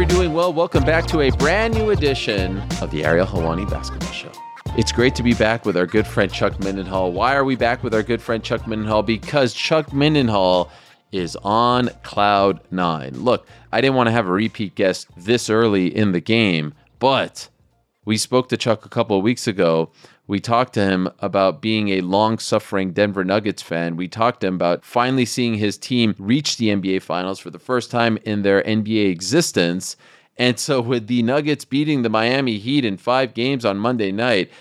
You're doing well. Welcome back to a brand new edition of the Ariel Helwani Basketball Show. It's great to be back with our good friend Chuck Mindenhall. Why are we back with our good friend Chuck Mindenhall? Because Chuck Mindenhall is on cloud nine. Look, I didn't want to have a repeat guest this early in the game, but we spoke to Chuck a couple of weeks ago. We talked to him about being a long suffering Denver Nuggets fan. We talked to him about finally seeing his team reach the NBA Finals for the first time in their NBA existence. And so, with the Nuggets beating the Miami Heat in five games on Monday night,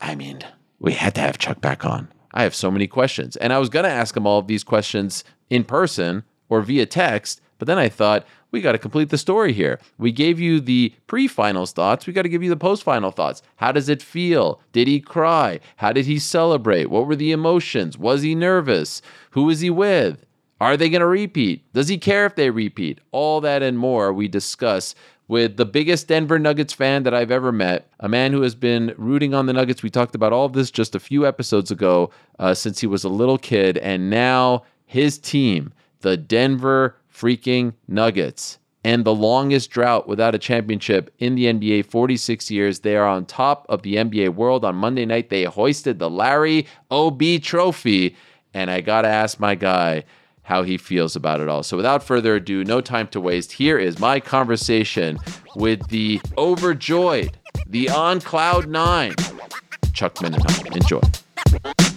I mean, we had to have Chuck back on. I have so many questions. And I was going to ask him all of these questions in person or via text, but then I thought, we got to complete the story here. We gave you the pre finals thoughts. We got to give you the post final thoughts. How does it feel? Did he cry? How did he celebrate? What were the emotions? Was he nervous? Who was he with? Are they going to repeat? Does he care if they repeat? All that and more we discuss with the biggest Denver Nuggets fan that I've ever met, a man who has been rooting on the Nuggets. We talked about all of this just a few episodes ago uh, since he was a little kid, and now his team, the Denver freaking Nuggets, and the longest drought without a championship in the NBA 46 years. They are on top of the NBA world. On Monday night, they hoisted the Larry OB trophy. And I got to ask my guy, how he feels about it all. So without further ado, no time to waste. Here is my conversation with the overjoyed, the on cloud nine, Chuck Mindenhall. Enjoy.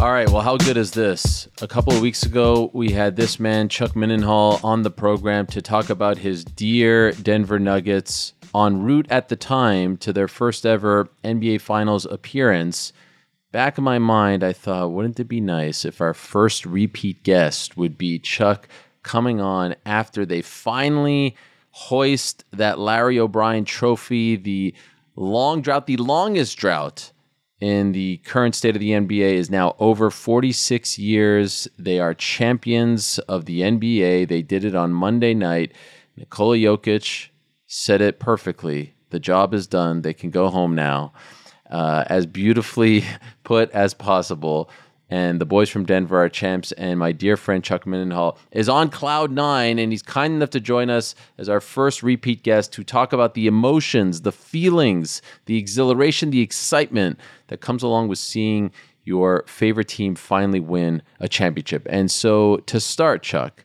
All right, well, how good is this? A couple of weeks ago, we had this man, Chuck Mindenhall, on the program to talk about his dear Denver Nuggets en route at the time to their first ever NBA Finals appearance back in my mind, I thought, wouldn't it be nice if our first repeat guest would be Chuck coming on after they finally hoist that Larry O'Brien trophy, the long drought, the longest drought in the current state of the NBA is now over 46 years. They are champions of the NBA. They did it on Monday night. Nikola Jokic said it perfectly. The job is done. They can go home now uh, as beautifully put as possible. And the boys from Denver are champs. And my dear friend Chuck Mindenhall is on cloud nine, and he's kind enough to join us as our first repeat guest to talk about the emotions, the feelings, the exhilaration, the excitement that comes along with seeing your favorite team finally win a championship. And so, to start, Chuck,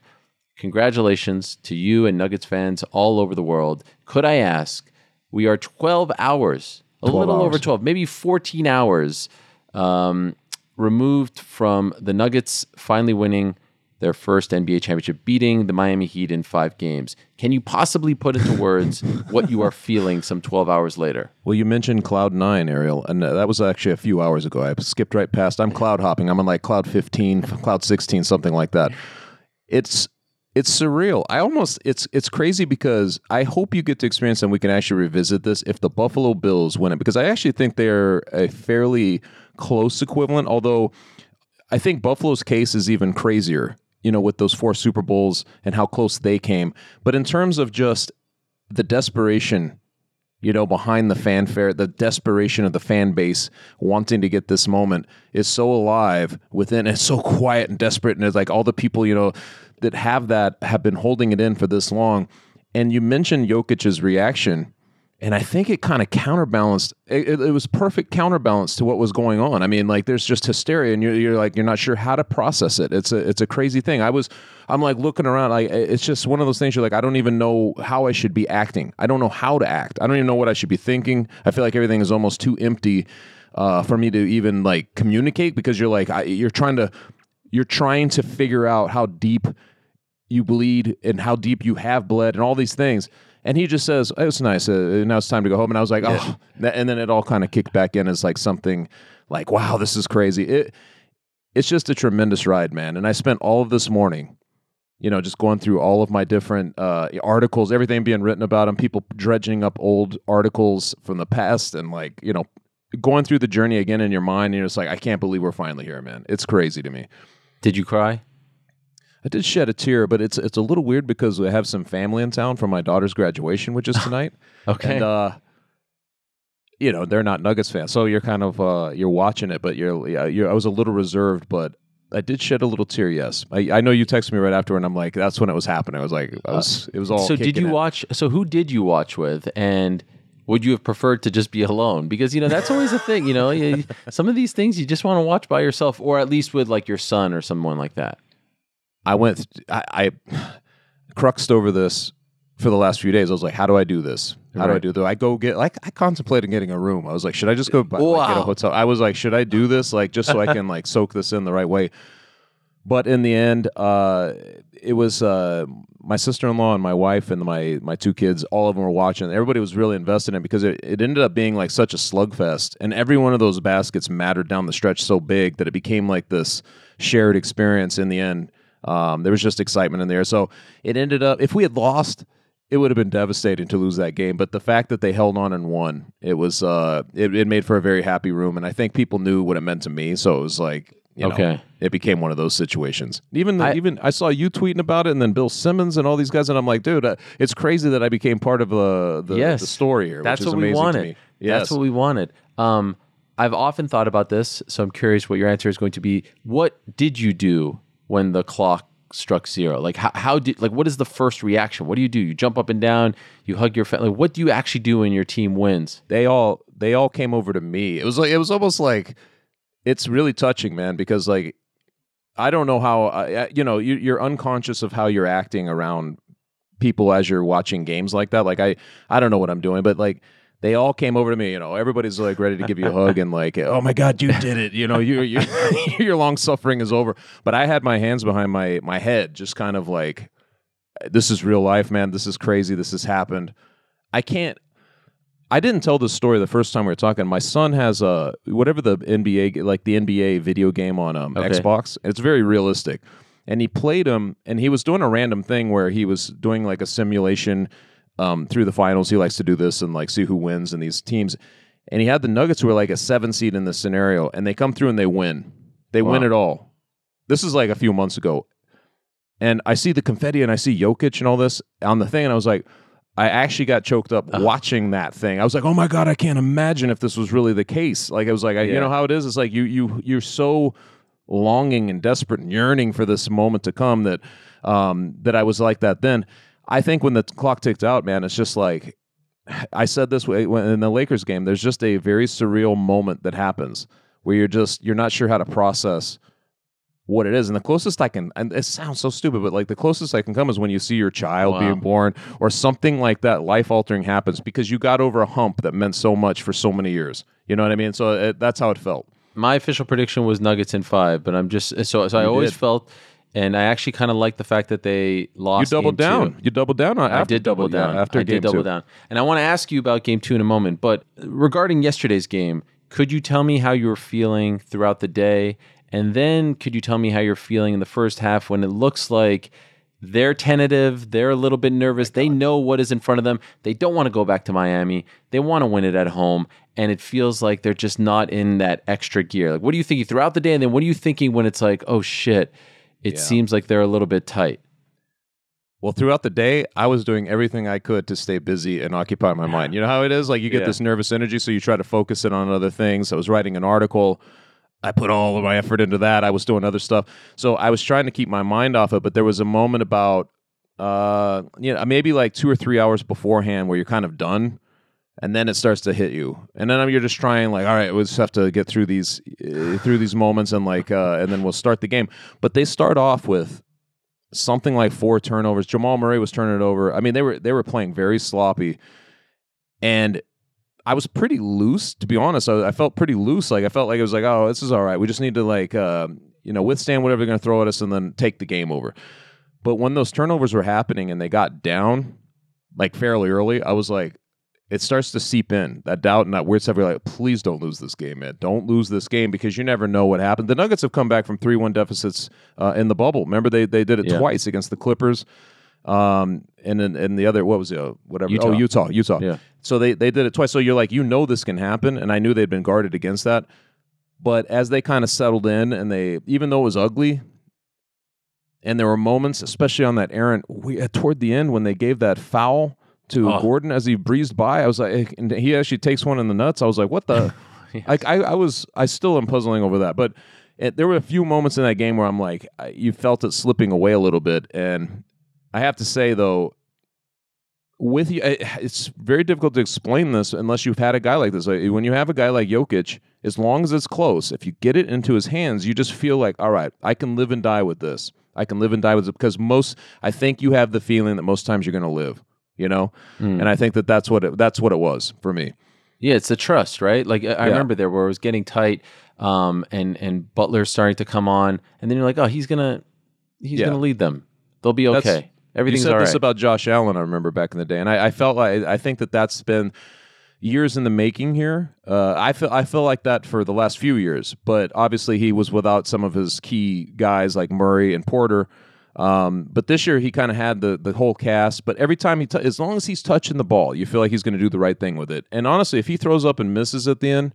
congratulations to you and Nuggets fans all over the world. Could I ask, we are 12 hours a little hours. over 12, maybe 14 hours um, removed from the Nuggets finally winning their first NBA championship, beating the Miami Heat in five games. Can you possibly put into words what you are feeling some 12 hours later? Well, you mentioned Cloud Nine, Ariel, and that was actually a few hours ago. I skipped right past. I'm cloud hopping. I'm on like Cloud 15, Cloud 16, something like that. It's it's surreal. I almost it's it's crazy because I hope you get to experience and we can actually revisit this if the Buffalo Bills win it because I actually think they're a fairly close equivalent. Although I think Buffalo's case is even crazier. You know, with those four Super Bowls and how close they came. But in terms of just the desperation you know, behind the fanfare, the desperation of the fan base wanting to get this moment is so alive within. It's so quiet and desperate, and it's like all the people, you know, that have that have been holding it in for this long. And you mentioned Jokic's reaction, and I think it kind of counterbalanced. It, it, was perfect counterbalance to what was going on. I mean, like there's just hysteria, and you're, you're like you're not sure how to process it. It's a it's a crazy thing. I was I'm like looking around. Like it's just one of those things. You're like I don't even know how I should be acting. I don't know how to act. I don't even know what I should be thinking. I feel like everything is almost too empty uh, for me to even like communicate because you're like I, you're trying to you're trying to figure out how deep you bleed and how deep you have bled and all these things. And he just says, "It was nice. Uh, now it's time to go home." And I was like, "Oh!" And then it all kind of kicked back in as like something like, "Wow, this is crazy." It it's just a tremendous ride, man. And I spent all of this morning, you know, just going through all of my different uh, articles, everything being written about them, people dredging up old articles from the past, and like you know, going through the journey again in your mind. And you're just like, "I can't believe we're finally here, man." It's crazy to me. Did you cry? I did shed a tear, but it's it's a little weird because we have some family in town for my daughter's graduation, which is tonight. Okay. And uh, you know, they're not Nuggets fans, so you're kind of uh, you're watching it, but you're, yeah, you're I was a little reserved, but I did shed a little tear. Yes, I, I know you texted me right after, and I'm like, that's when it was happening. I was like, I was it was all. so did you in. watch? So who did you watch with? And would you have preferred to just be alone? Because you know that's always a thing. You know, some of these things you just want to watch by yourself, or at least with like your son or someone like that. I went, th- I, I cruxed over this for the last few days. I was like, how do I do this? How do I Right. do this? I go get, like, I contemplated getting a room. I was like, should I just go buy, like, get a hotel? I was like, should I do this? Like, just so I can, like, soak this in the right way. But in the end, uh, it was uh, my sister in law and my wife and my my two kids. All of them were watching. Everybody was really invested in it because it, it ended up being like such a slugfest, and every one of those baskets mattered down the stretch so big that it became like this shared experience. In the end, um, there was just excitement in there. So it ended up. If we had lost, it would have been devastating to lose that game. But the fact that they held on and won, it was uh, it, it made for a very happy room, and I think people knew what it meant to me. So it was like. You know, Okay. it became one of those situations. Even the, I- even I saw you tweeting about it, and then Bill Simmons and all these guys, and I'm like, dude, uh, it's crazy that I became part of uh, the Yes. the story here. That's which is what we wanted. Yes. That's what we wanted. Um, I've often thought about this, so I'm curious what your answer is going to be. What did you do when the clock struck zero? Like how, how did like what is the first reaction? What do you do? You jump up and down, you hug your family. What do you actually do when your team wins? they all they all came over to me. It was like it was almost like it's really touching, man, because like I don't know how uh, you know you, you're unconscious of how you're acting around people as you're watching games like that. Like I I don't know what I'm doing, but like they all came over to me. You know, everybody's like ready to give you a hug and like, oh my god, you did it. You know, you you your long suffering is over. But I had my hands behind my my head, just kind of like, this is real life, man. This is crazy. This has happened. I can't. I didn't tell this story the first time we were talking. My son has a whatever the NBA like the NBA video game on um, Okay. Xbox. It's very realistic, and he played him, and he was doing a random thing where he was doing like a simulation um, through the finals. He likes to do this and like see who wins in these teams. And he had the Nuggets who were like a seven seed in this scenario, and they come through and they win. They win it all. This is like a few months ago, and I see the confetti and I see Jokic and all this on the thing, and I was like, I actually got choked up watching that thing. I was like, oh my god, I can't imagine if this was really the case. Like I was like, I, you know how it is. It's like you you you're so longing and desperate and yearning for this moment to come that um, that I was like that then. I think when the clock ticked out, man, it's just like I said this way when in the Lakers game. There's just a very surreal moment that happens where you're just you're not sure how to process what it is. And the closest I can, and it sounds so stupid, but like the closest I can come is when you see your child Wow. being born or something like that life altering happens because you got over a hump that meant so much for so many years. You know what I mean? So it, that's how it felt. My official prediction was Nuggets in five, but I'm just so so I You always did. felt, and I actually kind of like the fact that they lost. You doubled down. two. You doubled down on I did double yeah, down. after I game did double two. down. And I want to ask you about game two in a moment. But regarding yesterday's game, could you tell me how you were feeling throughout the day? And then could you tell me how you're feeling in the first half when it looks like they're tentative, they're a little bit nervous, they know what is in front of them, they don't want to go back to Miami, they want to win it at home, and it feels like they're just not in that extra gear. Like, what are you thinking throughout the day? And then what are you thinking when it's like, oh shit, it Yeah. seems like they're a little bit tight? Well, throughout the day, I was doing everything I could to stay busy and occupy my mind. You know how it is? Like you get Yeah. this nervous energy, so you try to focus it on other things. I was writing an article. I put all of my effort into that. I was doing other stuff. So I was trying to keep my mind off it, but there was a moment about uh you know, maybe like 2 or 3 hours beforehand where you're kind of done and then it starts to hit you. And then you're just trying like, all right, we just have to get through these uh, through these moments and like uh and then we'll start the game. But they start off with something like four turnovers. Jamal Murray was turning it over. I mean, they were they were playing very sloppy, and I was pretty loose to be honest. I, I felt pretty loose. Like I felt like it was like, oh, this is all right. We just need to like uh, you know withstand whatever they're going to throw at us and then take the game over. But when those turnovers were happening and they got down, like fairly early, I was like, it starts to seep in that doubt and that weird stuff. You're like, please don't lose this game, man. Don't lose this game because you never know what happened. The Nuggets have come back from three one deficits uh, in the bubble. Remember they they did it Yeah. twice against the Clippers. Um, and then and the other what was it? Uh, Whatever. Utah. Oh, Utah, Utah. Yeah. So they they did it twice. So you're like, you know, this can happen, and I knew they'd been guarded against that. But as they kind of settled in, and they even though it was ugly, and there were moments, especially on that errant we, toward the end when they gave that foul to Oh. Gordon as he breezed by. I was like, eh, and he actually takes one in the nuts. I was like, what the? Like I, I was, I still am puzzling over that. But it, there were a few moments in that game where I'm like, I, you felt it slipping away a little bit, and I have to say though, with you, eh, it's very difficult to explain this unless you've had a guy like this. Like, when you have a guy like Jokic, as long as it's close, if you get it into his hands, you just feel like, all right, I can live and die with this. I can live and die with it because most, I think you have the feeling that most times you're going to live. You know, and I think that that's what it, that's what it was for me. Yeah, it's the trust, right? Like I I Yeah. remember there where it was getting tight, um, and and Butler's starting to come on, and then you're like, oh, he's gonna he's Yeah. gonna lead them. They'll be That's- okay. Everything's you said this right. about Josh Allen. I remember back in the day, and I, I felt like I think that that's been years in the making here. Uh, I feel I feel like that for the last few years, but obviously he was without some of his key guys like Murray and Porter. Um, but this year he kind of had the the whole cast. But every time he, t- as long as he's touching the ball, you feel like he's going to do the right thing with it. And honestly, if he throws up and misses at the end,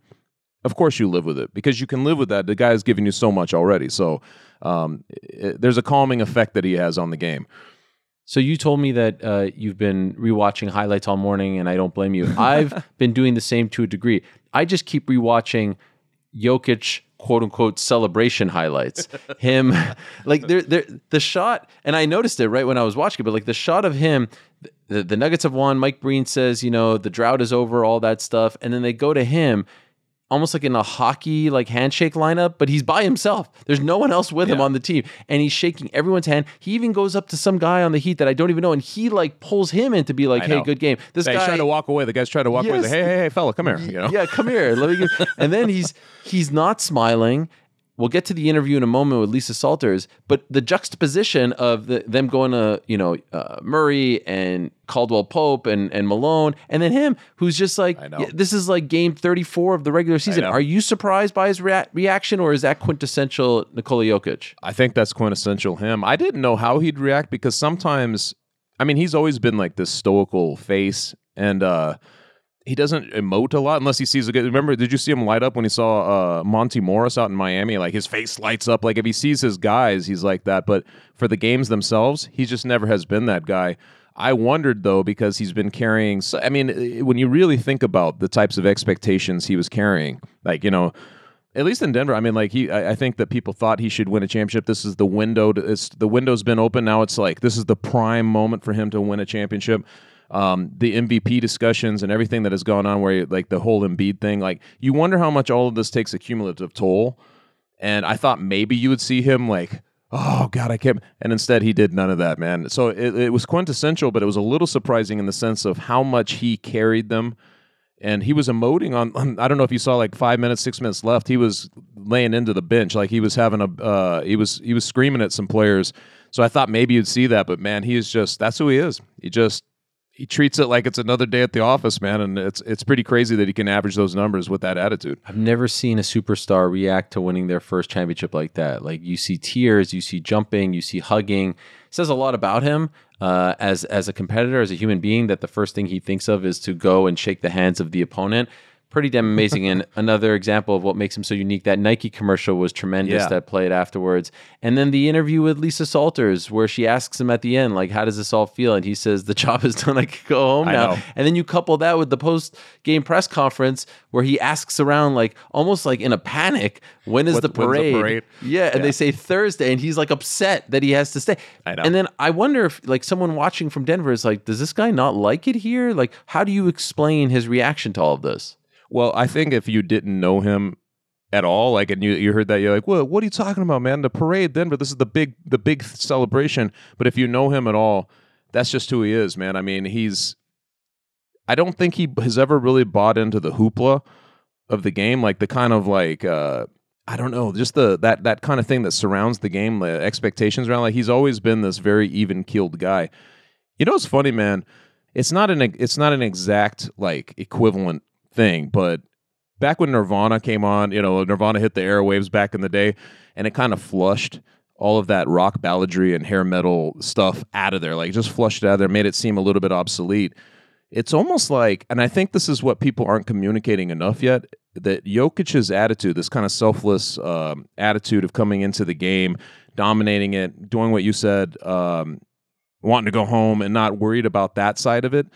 of course you live with it because you can live with that. The guy given you so much already. So um, it- there's a calming effect that he has on the game. So you told me that uh, you've been rewatching highlights all morning, and I don't blame you. I've been doing the same to a degree. I just keep rewatching Jokic quote unquote celebration highlights. Him, like there, there, the shot, and I noticed it right when I was watching it. But like the shot of him, the, the Nuggets have won. Mike Breen says, you know, the drought is over, all that stuff, and then they go to him. Almost like in a hockey like handshake lineup, but he's by himself. There's no one else with him on the team, and he's shaking everyone's hand. He even goes up to some guy on the Heat that I don't even know, and he like pulls him in to be like, "Hey, good game." This He's guy, trying to walk away. The guy's trying to walk away. Yes. He's like, hey, hey, hey, fella, come here. You know? yeah, come here. Let me get, and then he's he's not smiling. We'll get to the interview in a moment with Lisa Salters, but the juxtaposition of the, them going to you know uh, Murray and Caldwell Pope and and Malone, and then him who's just like, yeah, this is like game thirty four of the regular season. Are you surprised by his rea- reaction, or is that quintessential Nikola Jokic? I think that's quintessential him. I didn't know how he'd react because sometimes, I mean, he's always been like this stoical face, and uh, he doesn't emote a lot unless he sees a good. Remember, did you see him light up when he saw uh, Monty Morris out in Miami? Like his face lights up. Like if he sees his guys, he's like that. But for the games themselves, he just never has been that guy. I wondered though because he's been carrying. So, I mean, eh, when you really think about the types of expectations he was carrying, like you know, at least in Denver, I mean, like he, I, I think that people thought he should win a championship. This is the window. To, it's the window's been open now. It's like this is the prime moment for him to win a championship. Um, the MVP discussions and everything that has gone on, where like the whole Embiid thing, like you wonder how much all of this takes a cumulative toll. And I thought maybe you would see him like, oh God, I can't. And instead, he did none of that, man. So it, it was quintessential, but it was a little surprising in the sense of how much he carried them and he was emoting on, on- I don't know if you saw like five minutes, six minutes left. He was laying into the bench like he was having a uh, he was he was screaming at some players. So I thought maybe you'd see that, but man, he is just that's who he is. He just he treats it like it's another day at the office, man, and it's it's pretty crazy that he can average those numbers with that attitude. I've never seen a superstar react to winning their first championship like that. Like you see tears, you see jumping, you see hugging. It says a lot about him uh, as as a competitor, as a human being. That the first thing he thinks of is to go and shake the hands of the opponent. Pretty damn amazing. and another example of what makes him so unique. That Nike commercial was tremendous. Yeah. That played afterwards, and then the interview with Lisa Salters, where she asks him at the end, like, "How does this all feel?" And he says, "The job is done. I can go home I now." know. And then you couple that with the post game press conference where he asks around like almost like in a panic, when is What- the when's the parade? parade? Yeah, and they say Thursday and he's like upset that he has to stay. I know. And then I wonder if like someone watching from Denver is like, does this guy not like it here? Like, how do you explain his reaction to all of this? Well, I think if you didn't know him at all, like, and you you heard that, you're like, "Well, what are you talking about, man? The parade, Denver. This is the big the big celebration." But if you know him at all, that's just who he is, man. I mean, he's. I don't think he has ever really bought into the hoopla of the game, like the kind of like. uh I don't know, just the that that kind of thing that surrounds the game, the expectations around. Like he's always been this very even keeled guy. You know, it's funny, man. it's not an it's not an exact like equivalent thing, but back when Nirvana came on, you know, Nirvana hit the airwaves back in the day, and it kind of flushed all of that rock balladry and hair metal stuff out of there. Like just flushed it out of there, made it seem a little bit obsolete. It's almost like, and I think this is what people aren't communicating enough yet. That Jokic's attitude, this kind of selfless um, attitude of coming into the game, dominating it, doing what you said, um, wanting to go home and not worried about that side of it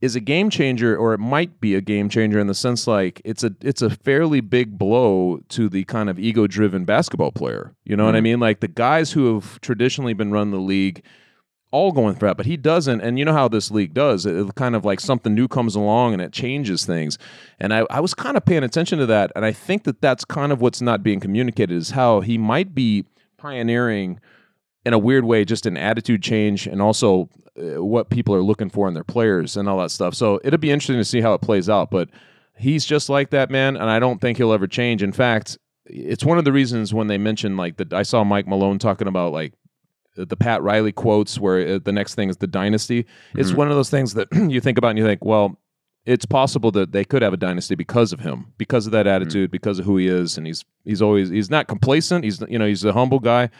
is a game changer or it might be a game changer in the sense like it's a it's a fairly big blow to the kind of ego driven basketball player you know mm. what i mm-hmm. mean like the guys who have traditionally been run the league all going for that but he doesn't and you know how this league does it, it kind of like something new comes along and it changes things and I, I was kind of paying attention to that and i think that that's kind of what's not being communicated is how he might be pioneering in a weird way, just an attitude change and also uh, what people are looking for in their players and all that stuff. So it'll be interesting to see how it plays out. But he's just like that man, and I don't think he'll ever change. In fact, it's one of the reasons when they mentioned like that I saw Mike Malone talking about like the Pat Riley quotes where uh, the next thing is the dynasty. Mm-hmm. It's one of those things that you think about and you think, well, it's possible that they could have a dynasty because of him, because of that mm-hmm. attitude, mm-hmm. because of who he is, and he's he's always he's not complacent. He's you know he's a humble guy,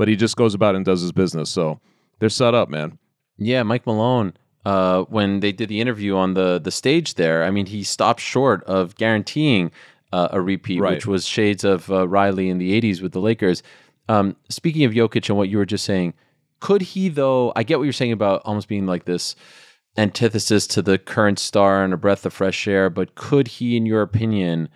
but he just goes about and does his business. So they're set up, man. Yeah, Mike Malone. Uh, when they did the interview on the the stage there, I mean, he stopped short of guaranteeing uh, a repeat, right. which was shades of uh, Riley in the '80s with the Lakers. Um, speaking of Jokic and what you were just saying, could he though? I get what you're saying about almost being like this antithesis to the current star and a breath of fresh air, but could he, in your opinion,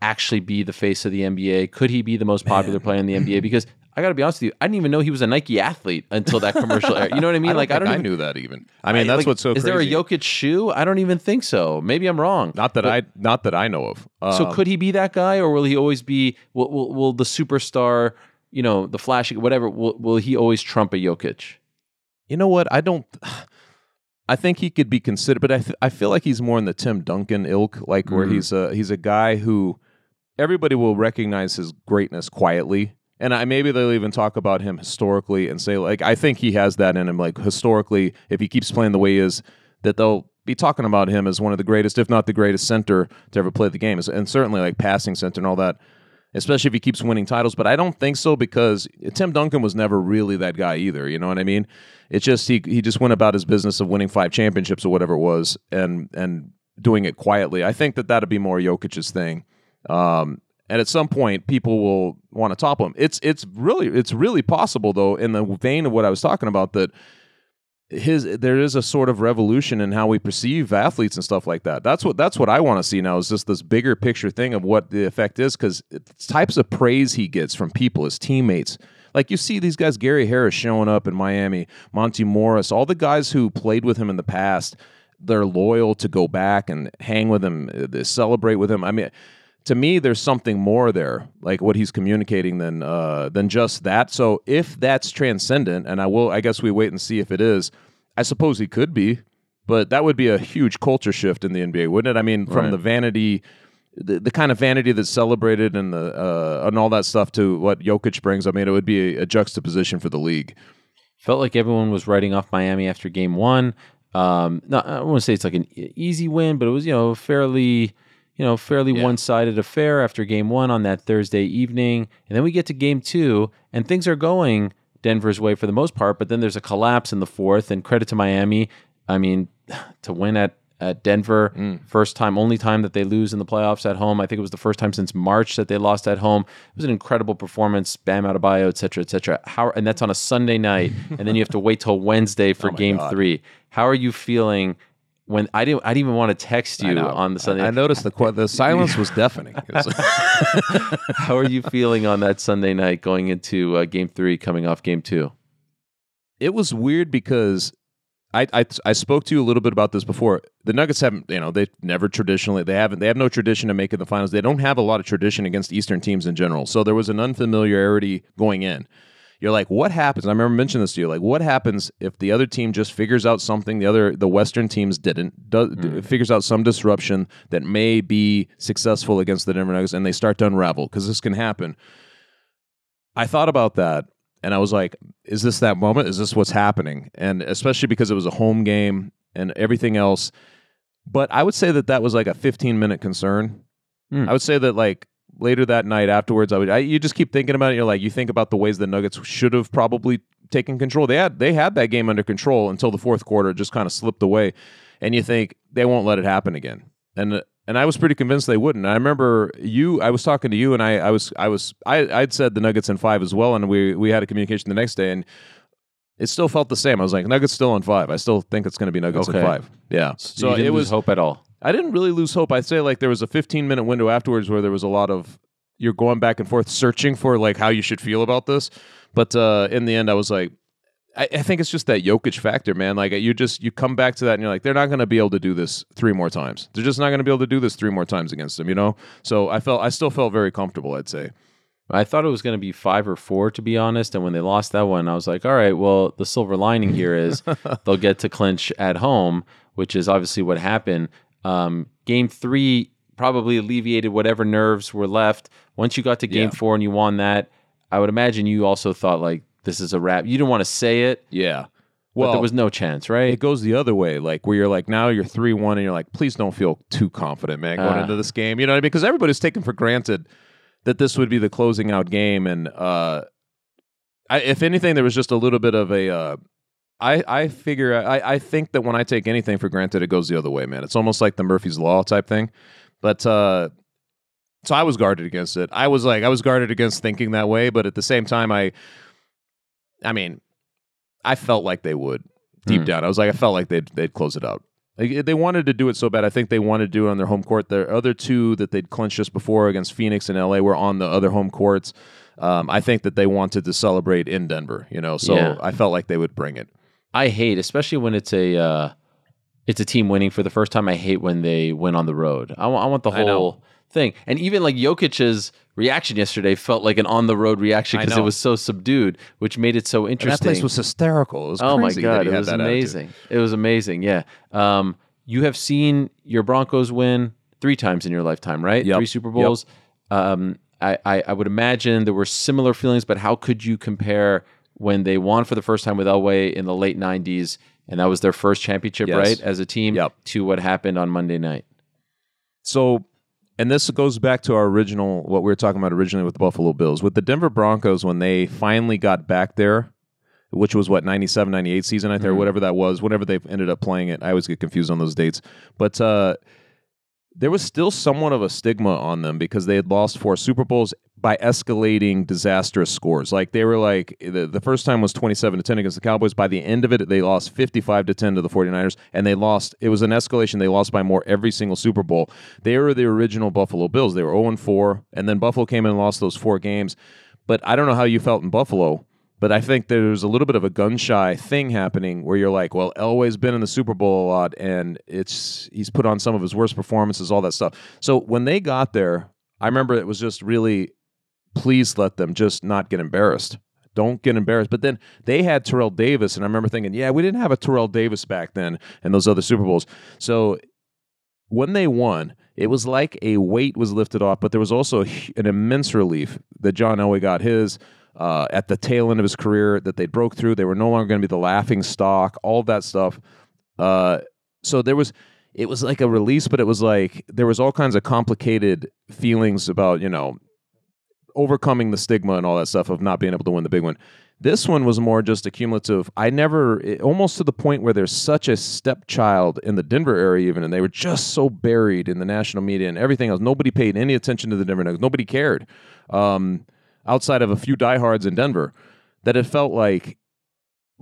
actually be the face of the NBA? Could he be the most popular player in the NBA? Because I got to be honest with you. I didn't even know he was a Nike athlete until that commercial aired. You know what I mean? I like I don't. I even, knew that even. I mean, that's like, what's so. Is crazy. there a Jokic shoe? I don't even think so. Maybe I'm wrong. Not that but, I. Not that I know of. Uh, so could he be that guy, or will he always be? Will, will, will the superstar? You know, the flashy, whatever. Will, will he always trump a Jokic? You know what? I don't. I think he could be considered, but I th- I feel like he's more in the Tim Duncan ilk, like where mm. he's a he's a guy who everybody will recognize his greatness quietly and I maybe they'll even talk about him historically and say like I think he has that in him. Like historically, if he keeps playing the way he is, that they'll be talking about him as one of the greatest, if not the greatest center to ever play the game, and certainly like passing center and all that. Especially if he keeps winning titles, but I don't think so because Tim Duncan was never really that guy either. You know what I mean? It's just he he just went about his business of winning five championships or whatever it was, and and doing it quietly. I think that that'd be more Jokic's thing. Um, and at some point people will want to topple him. It's it's really it's really possible though in the vein of what I was talking about that his there is a sort of revolution in how we perceive athletes and stuff like that. That's what that's what I want to see now is just this bigger picture thing of what the effect is because types of praise he gets from people, his teammates. Like you see these guys, Gary Harris showing up in Miami, Monty Morris, all the guys who played with him in the past. They're loyal to go back and hang with him, uh, celebrate with him. I mean to me there's something more there like what he's communicating than uh, than just that so if that's transcendent and i will i guess we wait and see if it is i suppose he could be but that would be a huge culture shift in the nba wouldn't it i mean from right. the vanity the, the kind of vanity that's celebrated and the uh, and all that stuff to what Jokic brings, I mean, it would be a, a juxtaposition for the league. Felt like everyone was writing off Miami after Game One. Um, not, I want to say it's like an easy win, but it was you know fairly you know, fairly yeah. one sided affair after game one on that Thursday evening. And then we get to game two, and things are going Denver's way for the most part, but then there's a collapse in the fourth. And credit to Miami. I mean, to win at at Denver. Mm. First time, only time that they lose in the playoffs at home. I think it was the first time since March that they lost at home. It was an incredible performance. Bam Adebayo, et cetera, et cetera. How, and that's on a Sunday night, and then you have to wait till Wednesday for oh Game God. Three. How are you feeling when I didn't, I didn't even want to text you on the Sunday. I noticed the the silence was deafening. How are you feeling on that Sunday night going into uh, Game Three, coming off Game Two? It was weird because I, I, I spoke to you a little bit about this before. The Nuggets haven't, you know, they never traditionally they haven't they have no tradition of making the finals. They don't have a lot of tradition against Eastern teams in general. So there was an unfamiliarity going in you're like, what happens? I remember mentioning this to you. Like, what happens if the other team just figures out something the other the Western teams didn't? Does, mm. Figures out some disruption that may be successful against the Denver Nuggets, and they start to unravel because this can happen. I thought about that, and I was like, is this that moment? Is this what's happening? And especially because it was a home game, and everything else. But I would say that that was like a 15 minute concern. Hmm. I would say that like later that night afterwards, I would I, you just keep thinking about it. You're like you think about the ways the Nuggets should have probably taken control. They had they had that game under control until the fourth quarter, it just kind of slipped away, and you think they won't let it happen again. And and I was pretty convinced they wouldn't. I remember you. I was talking to you, and I, I was, I was, I, I'd said the Nuggets in five as well, and we we had a communication the next day, and it still felt the same. I was like, Nuggets still in five. I still think it's going to be Nuggets Okay. in five. Yeah. So you didn't it lose was. hope at all. I didn't really lose hope. I'd say like there was a 15 minute window afterwards where there was a lot of you're going back and forth searching for like how you should feel about this, but uh, in the end, I was like. I, I think it's just that Jokic factor, man. Like you just you come back to that and you're like, they're not going to be able to do this three more times. They're just not going to be able to do this three more times against them, you know. So I felt I still felt very comfortable. I'd say. I thought it was going to be five or four, to be honest. And when they lost that one, I was like, all right, well, the silver lining here is they'll get to clinch at home, which is obviously what happened. Um, game three probably alleviated whatever nerves were left. Once you got to game Yeah. four and you won that, I would imagine you also thought, like, this is a wrap. You didn't want to say it, Yeah. but there was no chance, right? it goes the other way, like where you're like now you're three one and you're like, please don't feel too confident, man, going Ah. into this game. You know what I mean? Because everybody's taken for granted that this would be the closing out game, and uh, I, if anything, there was just a little bit of a. Uh, I I figure I I think that when I take anything for granted, it goes the other way, man. It's almost like the Murphy's law type thing, but. uh so I was guarded against it. I was like, I was guarded against thinking that way, but at the same time, I, I mean, I felt like they would deep Hmm. down. I was like, I felt like they'd they'd close it out. Like, they wanted to do it so bad. I think they wanted to do it on their home court. The other two that they'd clinched just before against Phoenix and LA were on the other home courts. Um, I think that they wanted to celebrate in Denver. You know, so Yeah. I felt like they would bring it. I hate, especially when it's a uh, it's a team winning for the first time. I hate when they win on the road. I want the whole thing. And even like Jokic's reaction yesterday felt like an on the road reaction because it was so subdued, which made it so And interesting. that place was hysterical. It was oh my crazy that god, he it had was that attitude. amazing. It was amazing. Yeah. Um, you have seen your Broncos win three times in your lifetime, right? Yep. Three Super Yep. Bowls. Um, I, I I would imagine there were similar feelings, but how could you compare when they won for the first time with Elway in the late '90s, and that was their first championship, Yes. right, as a team, Yep. to what happened on Monday night? So, and this goes back to our original, what we were talking about originally with the Buffalo Bills. With the Denver Broncos, when they finally got back there, which was what, 97, 98 season, I think, or Mhm. whatever that was, whenever they ended up playing it. I always get confused on those dates. But uh, there was still somewhat of a stigma on them because they had lost four Super Bowls by escalating disastrous scores. Like they were like the, the first time was 27 to 10 against the Cowboys. By the end of it, they lost 55 to 10 to the 49ers and they lost it was an escalation. They lost by more every single Super Bowl. They were the original Buffalo Bills. They were 0 4 and then Buffalo came in and lost those four games. But I don't know how you felt in Buffalo. But I think there's a little bit of a gun shy thing happening where you're like, well, Elway's been in the Super Bowl a lot, and it's he's put on some of his worst performances, all that stuff. So when they got there, I remember it was just really, please let them just not get embarrassed. Don't get embarrassed. But then they had Terrell Davis, and I remember thinking, yeah, we didn't have a Terrell Davis back then and those other Super Bowls. So when they won, it was like a weight was lifted off, but there was also an immense relief that John Elway got his uh, at the tail end of his career, that they broke through. They were no longer going to be the laughing stock, all of that stuff. Uh, so there was, it was like a release, but it was like there was all kinds of complicated feelings about, you know, overcoming the stigma and all that stuff of not being able to win the big one. This one was more just a cumulative. I never, it, almost to the point where there's such a stepchild in the Denver area, even, and they were just so buried in the national media and everything else. Nobody paid any attention to the Denver Nuggets. Nobody cared, um, outside of a few diehards in Denver, that it felt like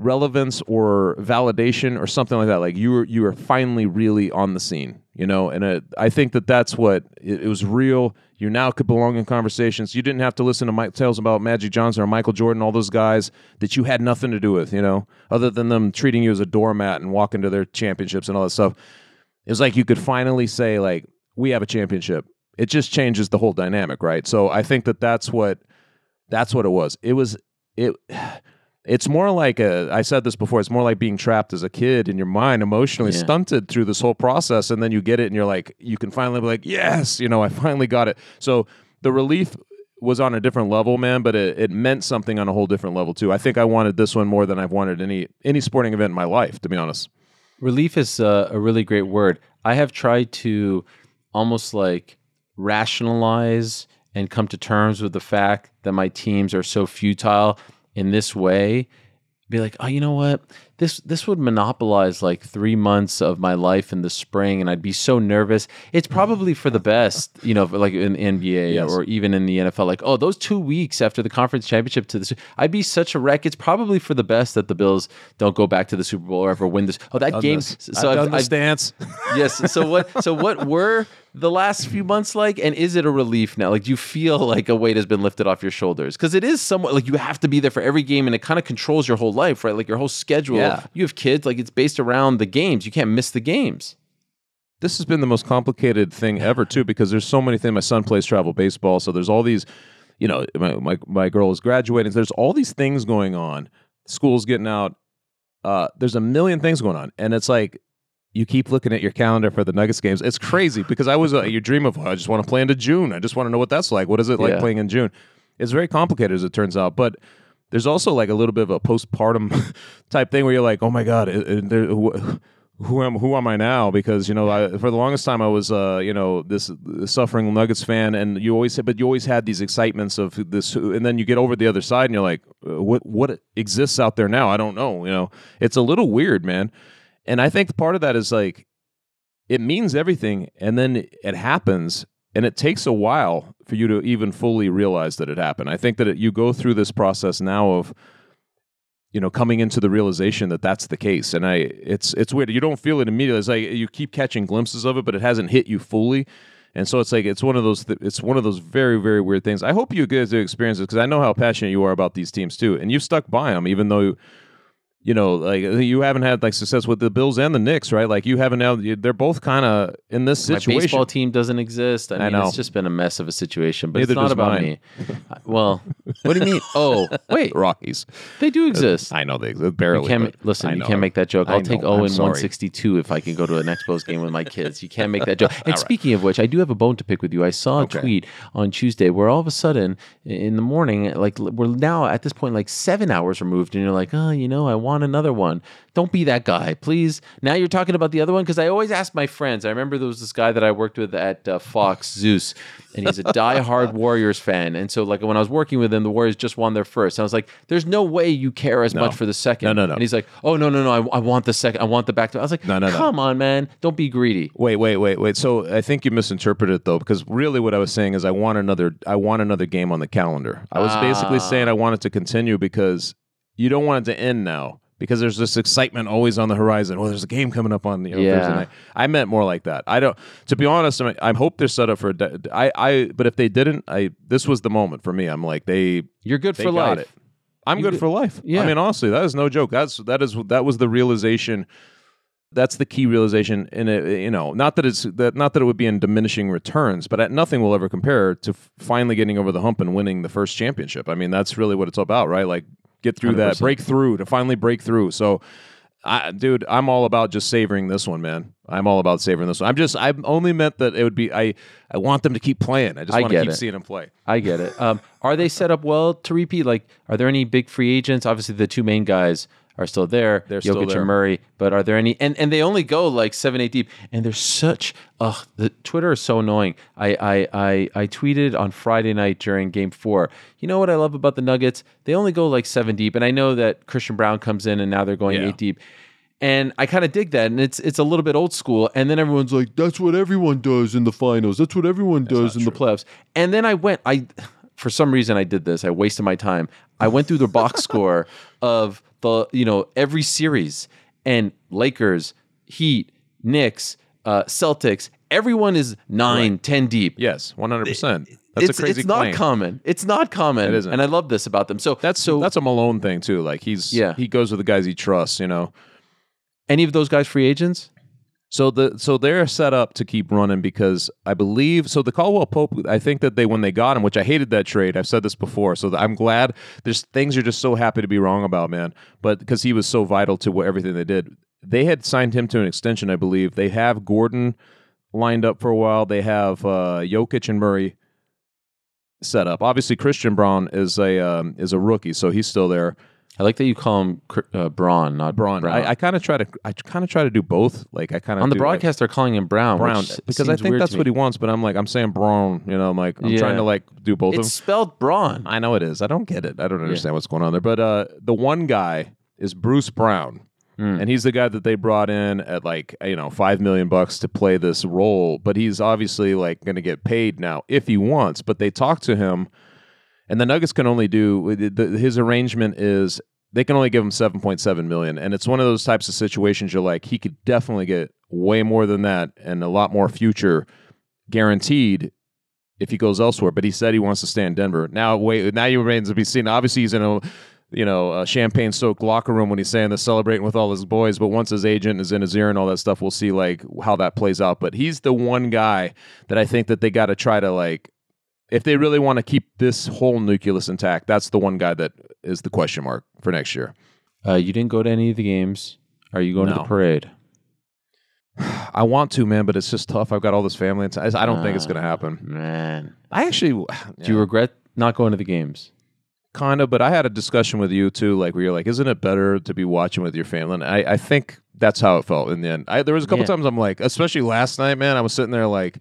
relevance or validation or something like that. Like you were, you were finally really on the scene, you know. And it, I think that that's what it, it was real. You now could belong in conversations. You didn't have to listen to Mike tales about Magic Johnson or Michael Jordan, all those guys that you had nothing to do with, you know, other than them treating you as a doormat and walking to their championships and all that stuff. It was like you could finally say, like, we have a championship. It just changes the whole dynamic, right? So I think that that's what that's what it was. It was it. It's more like a. I said this before. It's more like being trapped as a kid in your mind, emotionally Yeah. stunted through this whole process, and then you get it, and you're like, you can finally be like, yes, you know, I finally got it. So the relief was on a different level, man, but it, it meant something on a whole different level too. I think I wanted this one more than I've wanted any any sporting event in my life, to be honest. Relief is a, a really great word. I have tried to almost like rationalize and come to terms with the fact that my teams are so futile in this way. Be like, oh, you know what? This this would monopolize like three months of my life in the spring, and I'd be so nervous. It's mm. probably for the best, you know, like in the NBA Yes. or even in the NFL. Like, oh, those two weeks after the conference championship to the, I'd be such a wreck. It's probably for the best that the Bills don't go back to the Super Bowl or ever win this. Oh, that game. this. So I've I've- done the I've- stance. yes. So what? So what were the last few months like? And is it a relief now? Like, do you feel like a weight has been lifted off your shoulders? Because it is somewhat like you have to be there for every game, and it kind of controls your whole life, right? Like your whole schedule. Yeah. You have kids. Like it's based around the games. You can't miss the games. this has been the most complicated thing ever too because there's so many things my son plays travel baseball so there's all these you know my, my, my girl is graduating so there's all these things going on school's getting out uh, there's a million things going on and it's like you keep looking at your calendar for the nuggets games it's crazy because i was uh, you dream of i just want to play into june i just want to know what that's like what is it like Yeah. playing in june it's very complicated as it turns out but there's also like a little bit of a postpartum type thing where you're like, oh my god, who am who am I now? Because you know, I, for the longest time I was, uh, you know, this suffering Nuggets fan, and you always, but you always had these excitements of this, and then you get over the other side, and you're like, uh, what what exists out there now? I don't know. You know, it's a little weird, man. And I think part of that is like, it means everything, and then it happens, and it takes a while for you to even fully realize that it happened. I think that it, you go through this process now of you know coming into the realization that that's the case. And i it's it's weird. You don't feel it immediately. It's like you keep catching glimpses of it but it hasn't hit you fully. And so it's like it's one of those th- it's one of those very very weird things. I hope you get to experience it because i know how passionate you are about these teams too. And you've stuck by them even though you know, like uh, you haven't had like success with the Bills and the Knicks, right? Like you haven't now. They're both kind of in this My situation. baseball team doesn't exist. I I mean, know. it's just been a mess of a situation. But Neither it's not about mine. me. Well, what do you mean? Oh, wait, Rockies. they do uh, exist. I know they exist barely. You can't listen. You can't make that joke. I'll take know, 0 I'm and 162 if I can go to an Expos game with my kids. You can't make that joke. And right. speaking of which, I do have a bone to pick with you. I saw a Okay. tweet on Tuesday where all of a sudden in the morning, like we're now at this point like seven hours removed, and you're like, oh, you know, I want another one. Don't be that guy, please. Now you're talking about the other one because I always ask my friends. I remember there was this guy that I worked with at uh, Fox, Zeus, and he's a diehard Warriors fan. And so, like when I was working with him, the Warriors just won their first. And I was like, "There's no way you care as much for the second. No, no, no. And he's like, "Oh no, no, no! I, I want the second. I want the back to." I was like, No, no, no. Come on, man! Don't be greedy." Wait, wait, wait, wait. So I think you misinterpreted it though, because really what I was saying is I want another I want another game on the calendar. I was basically Ah. saying I want it to continue because you don't want it to end now. Because there's this excitement always on the horizon. Well, there's a game coming up on the you know, Yeah. Thursday night. I meant more like that. I don't. To be honest, I, mean, I hope they're set up for. A de- I, I. But if they didn't, I. This was the moment for me. I'm like they. You're good They for got life. it. I'm You good did- for life. Yeah. I mean, honestly, that is no joke. That's that is that was the realization. That's the key realization in it. You know, not that it's that not that it would be in diminishing returns, but at nothing will ever compare to f- finally getting over the hump and winning the first championship. I mean, that's really what it's all about, right? Like get through that, 100%. break through to finally break through. So. I, dude, I'm all about just savoring this one, man. I'm all about savoring this one. I'm just, I only meant that it would be. I, I want them to keep playing. I just I want to keep it. seeing them play. I get it. Um, are they set up well to repeat? Like, are there any big free agents? Obviously, the two main guys are still there. They're Jokic still there. and Murray. But are there any? And and they only go like seven, eight deep. And they're such. Ugh, the Twitter is so annoying. I I I I tweeted on Friday night during Game Four. You know what I love about the Nuggets? They only go like seven deep. And I know that Christian Braun comes in, and now they're going Yeah. eight deep. And I kind of dig that, and it's it's a little bit old school. And then everyone's like, "That's what everyone does in the finals. That's what everyone does in the playoffs." And then I went, I for some reason I did this. I wasted my time. I went through the box score of the you know every series and Lakers, Heat, Knicks, uh, Celtics. Everyone is nine, ten deep. Yes, 100. percent That's it's, a crazy it's not claim. common. It's not common. It isn't. And I love this about them. So That's so that's a Malone thing too. Like he's Yeah. he goes with the guys he trusts, you know. any of those guys free agents? So the so they're set up to keep running because I believe so. The Caldwell Pope, I think that they when they got him, which I hated that trade. I've said this before, so I'm glad. There's things you're just so happy to be wrong about, man. But because he was so vital to what, everything they did, they had signed him to an extension. I believe they have Gordon lined up for a while. They have uh, Jokic and Murray set up. Obviously, Christian Braun is a um, is a rookie, so he's still there. I like that you call him uh, Braun, not Braun. Brown. I, I kind of try to I kind of try to do both. Like I kind of On the broadcast, they're calling him Brown. Brown because I think that's what he wants. But I'm like I'm saying Braun. You know, I'm like I'm Yeah. trying to like do both of It's them. spelled Braun. I know it is. I don't get it. I don't understand what's going on there. But uh, the one guy is Bruce Brown. Mm. And he's the guy that they brought in at like you know five million bucks to play this role, but he's obviously like going to get paid now if he wants. But they talked to him, and the Nuggets can only do his arrangement is they can only give him seven point seven million, and it's one of those types of situations you're like he could definitely get way more than that and a lot more future guaranteed if he goes elsewhere. But he said he wants to stay in Denver. Now wait, now you remains to be seen. Obviously he's in a you know, champagne soaked locker room when he's saying they're celebrating with all his boys. But once his agent is in his ear and all that stuff, we'll see like how that plays out. But he's the one guy that I think that they got to try to like, if they really want to keep this whole nucleus intact, that's the one guy that is the question mark for next year. Uh, you didn't go to any of the games. Are you going to the parade? I want to, man, but it's just tough. I've got all this family. And I don't think it's going to happen. Man, I actually, do you regret not going to the games? kind of, but I had a discussion with you too, like where you're like, isn't it better to be watching with your family? And I, I think that's how it felt in the end. I, there was a couple Yeah. times I'm like, especially last night, man, I was sitting there like,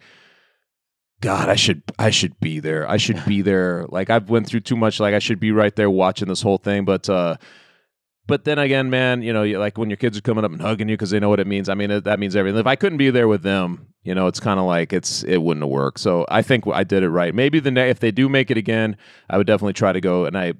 God, I should, I should be there. I should be there. Like I've went through too much. Like I should be right there watching this whole thing. But, uh, but then again, man, you know, like when your kids are coming up and hugging you because they know what it means. I mean, it, that means everything. If I couldn't be there with them, you know, it's kind of like it's it wouldn't have worked. So I think I did it right. Maybe the ne- if they do make it again, I would definitely try to go. And I,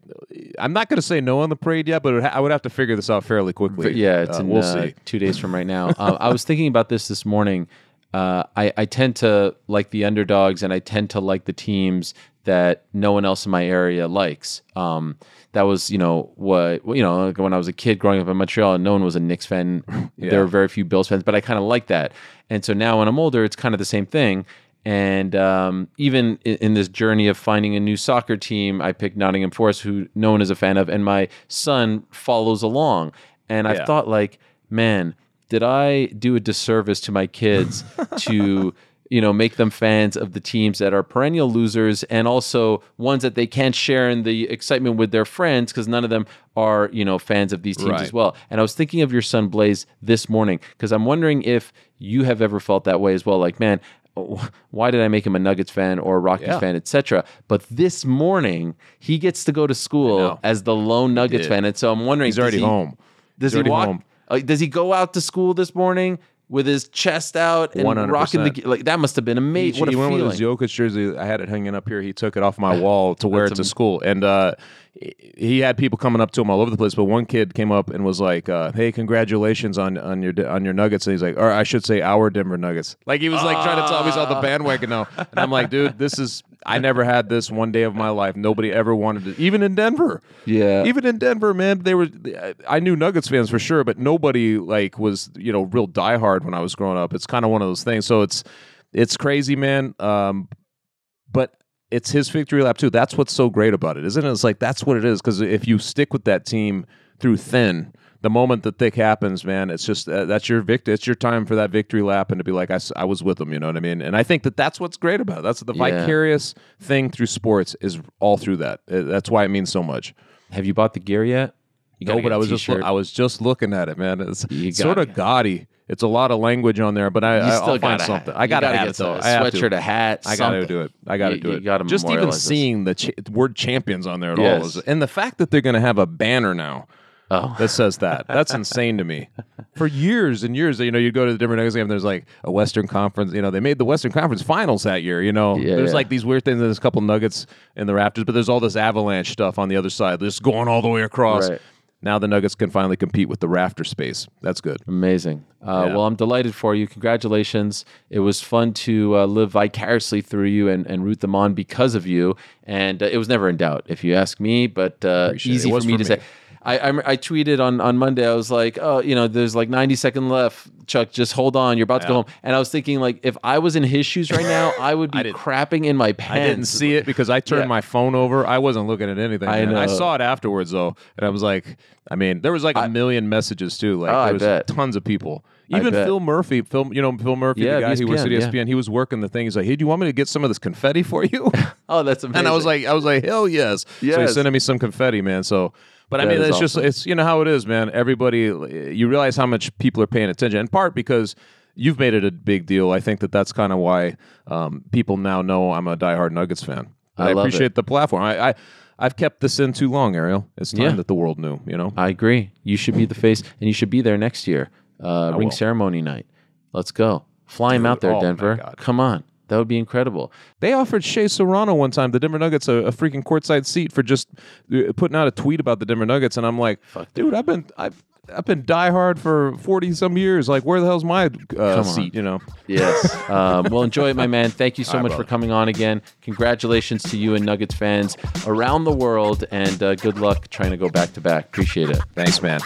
I'm not going to say no on the parade yet, but ha- I would have to figure this out fairly quickly. But yeah, it's Uh, in, we'll uh, see. two days from right now. uh, I was thinking about this this morning. Uh, I, I tend to like the underdogs, and I tend to like the teams that no one else in my area likes. Um, that was, you know, what you know, like when I was a kid growing up in Montreal, and no one was a Knicks fan. Yeah. There were very few Bills fans, but I kind of like that. And so now when I'm older, it's kind of the same thing. And um, even in, in this journey of finding a new soccer team, I picked Nottingham Forest, who no one is a fan of, and my son follows along. And I thought, like, man, did I do a disservice to my kids to, you know, make them fans of the teams that are perennial losers and also ones that they can't share in the excitement with their friends because none of them are, you know, fans of these teams Right. as well. And I was thinking of your son Blaze this morning because I'm wondering if you have ever felt that way as well. Like, man, why did I make him a Nuggets fan or a Rockies Yeah. fan, etc. But this morning he gets to go to school as the lone Nuggets fan, and so I'm wondering He's already he- home. Does He's he walk? home. Uh, does he go out to school this morning with his chest out and 100%. rocking the like? That must have been amazing. What a he went feeling! with his Jokic jersey. I had it hanging up here. He took it off my wall to wear it to am- school, and uh, he had people coming up to him all over the place. But one kid came up and was like, uh, "Hey, congratulations on on your on your Nuggets." And he's like, or I should say, our Denver Nuggets. Like he was like trying to tell me he's on the bandwagon now, and I'm like, dude, this is. I never had this one day of my life. Nobody ever wanted it, even in Denver. Yeah. even in Denver, man, they were. I knew Nuggets fans for sure, but nobody like was you know real diehard when I was growing up. It's kind of one of those things. So it's it's crazy, man. Um, but it's his victory lap too. That's what's so great about it, isn't it? It's like that's what it is. Because if you stick with that team through thin, the moment the thick happens, man, it's just uh, that's your victory. It's your time for that victory lap, and to be like, I, I was with them. You know what I mean? And I think that that's what's great about it. That's the Yeah. vicarious thing through sports is all through that. Uh, That's why it means so much. Have you bought the gear yet? No, but I was just t-shirt. I was just looking at it, man. It's sort of gaudy. It's a lot of language on there, but I, I still will find something. I gotta, gotta have get it though. a I have sweatshirt, a hat. I gotta something. do it. I gotta You- do it. gotta just even this. seeing the ch- word champions on there at all, is, and the fact that they're going to have a banner now Oh, that says that that's insane to me. For years and years, you know, you go to the different Nuggets game. There's like a Western Conference. You know, they made the Western Conference Finals that year. You know, Yeah, there's yeah. like these weird things. There's a couple Nuggets in the rafters, but there's all this Avalanche stuff on the other side, just going all the way across. Right. Now the Nuggets can finally compete with the rafter space. That's good. Amazing. Uh, Yeah. Well, I'm delighted for you. Congratulations. It was fun to uh, live vicariously through you and, and root them on because of you. And uh, it was never in doubt, if you ask me, but uh, easy for me for to me. say. I, I, I tweeted on, on Monday. I was like, oh, you know, there's like 90 seconds left. Chuck, just hold on. You're about to go home. And I was thinking, like, if I was in his shoes right now, I would be I crapping in my pants. I didn't see it because I turned Yeah. my phone over. I wasn't looking at anything. I. I saw it afterwards though, and I was like, I mean, there was like a million messages too. Like Oh, there was bet. tons of people. Even. Phil Murphy, Phil, you know Phil Murphy, Yeah, the guy who works at ESPN, ESPN, he was working the thing. He's like, "Hey, do you want me to get some of this confetti for you?" Oh, that's amazing. and I was like, I was like, hell yes. So Yes. he's sending me some confetti, man. So, But I That mean, it's just it's you know how it is, man. Everybody, you realize how much people are paying attention. In part because you've made it a big deal. I think that that's kind of why um, people now know I'm a diehard Nuggets fan. I I, appreciate it. the platform. I, I I've kept this in too long, Ariel. It's time Yeah. that the world knew. You know. I agree. You should be the face, and you should be there next year. Uh, ring will. ceremony night. Let's go. Fly him out there, oh Denver. Come on. That would be incredible. They offered Shea Serrano one time, the Denver Nuggets, a, a freaking courtside seat for just uh, putting out a tweet about the Denver Nuggets, and I'm like, dude, I've been I've I've been diehard for forty some years. Like, where the hell's my uh, seat? You know. Yes. um, well, enjoy it, my man. Thank you so right, much for coming on again. Congratulations to you and Nuggets fans around the world, and uh, good luck trying to go back to back. Appreciate it. Thanks, man.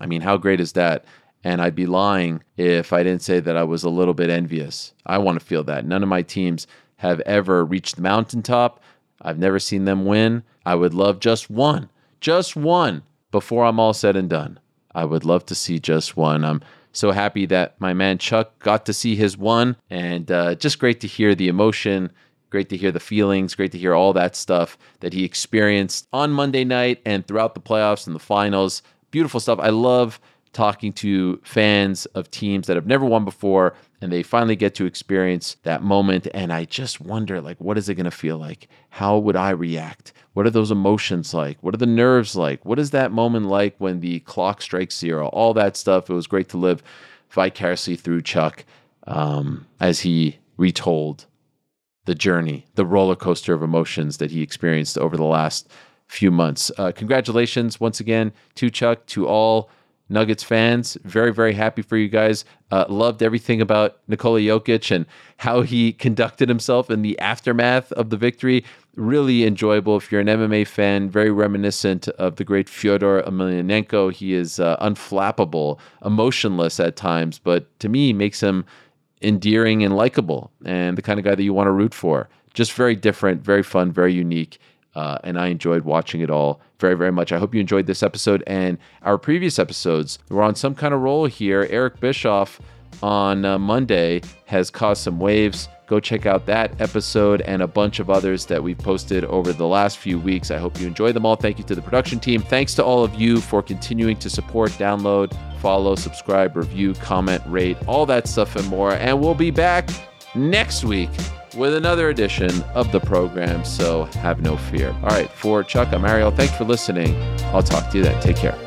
I mean, how great is that? And I'd be lying if I didn't say that I was a little bit envious. I want to feel that. None of my teams have ever reached the mountaintop. I've never seen them win. I would love just one, just one before I'm all said and done. I would love to see just one. I'm so happy that my man Chuck got to see his one, and uh, just great to hear the emotion. Great to hear the feelings. Great to hear all that stuff that he experienced on Monday night and throughout the playoffs and the finals. Beautiful stuff. I love talking to fans of teams that have never won before and they finally get to experience that moment. And i just wonder like what is it going to feel like? How would i react? What are those emotions like? What are the nerves like? What is that moment like when the clock strikes zero? All that stuff. It was great to live vicariously through chuck um, as he retold the journey, the roller coaster of emotions that he experienced over the last few months. Uh, congratulations once again to Chuck, to all Nuggets fans. Very, very happy for you guys. Uh, loved everything about Nikola Jokic and how he conducted himself in the aftermath of the victory. Really enjoyable. If you're an MMA fan, very reminiscent of the great Fyodor Emelianenko. He is uh, unflappable, emotionless at times, but to me makes him endearing and likable and the kind of guy that you want to root for. Just very different, very fun, very unique. Uh, and I enjoyed watching it all very, very much. I hope you enjoyed this episode and our previous episodes. We're on some kind of roll here. Eric Bischoff on uh, Monday has caused some waves. Go check out that episode and a bunch of others that we've posted over the last few weeks. I hope you enjoy them all. Thank you to the production team. Thanks to all of you for continuing to support, download, follow, subscribe, review, comment, rate, all that stuff and more. And we'll be back next week with another edition of the program. So have no fear. All right, for Chuck, I'm Ariel. Thanks for listening. I'll talk to you then. Take care.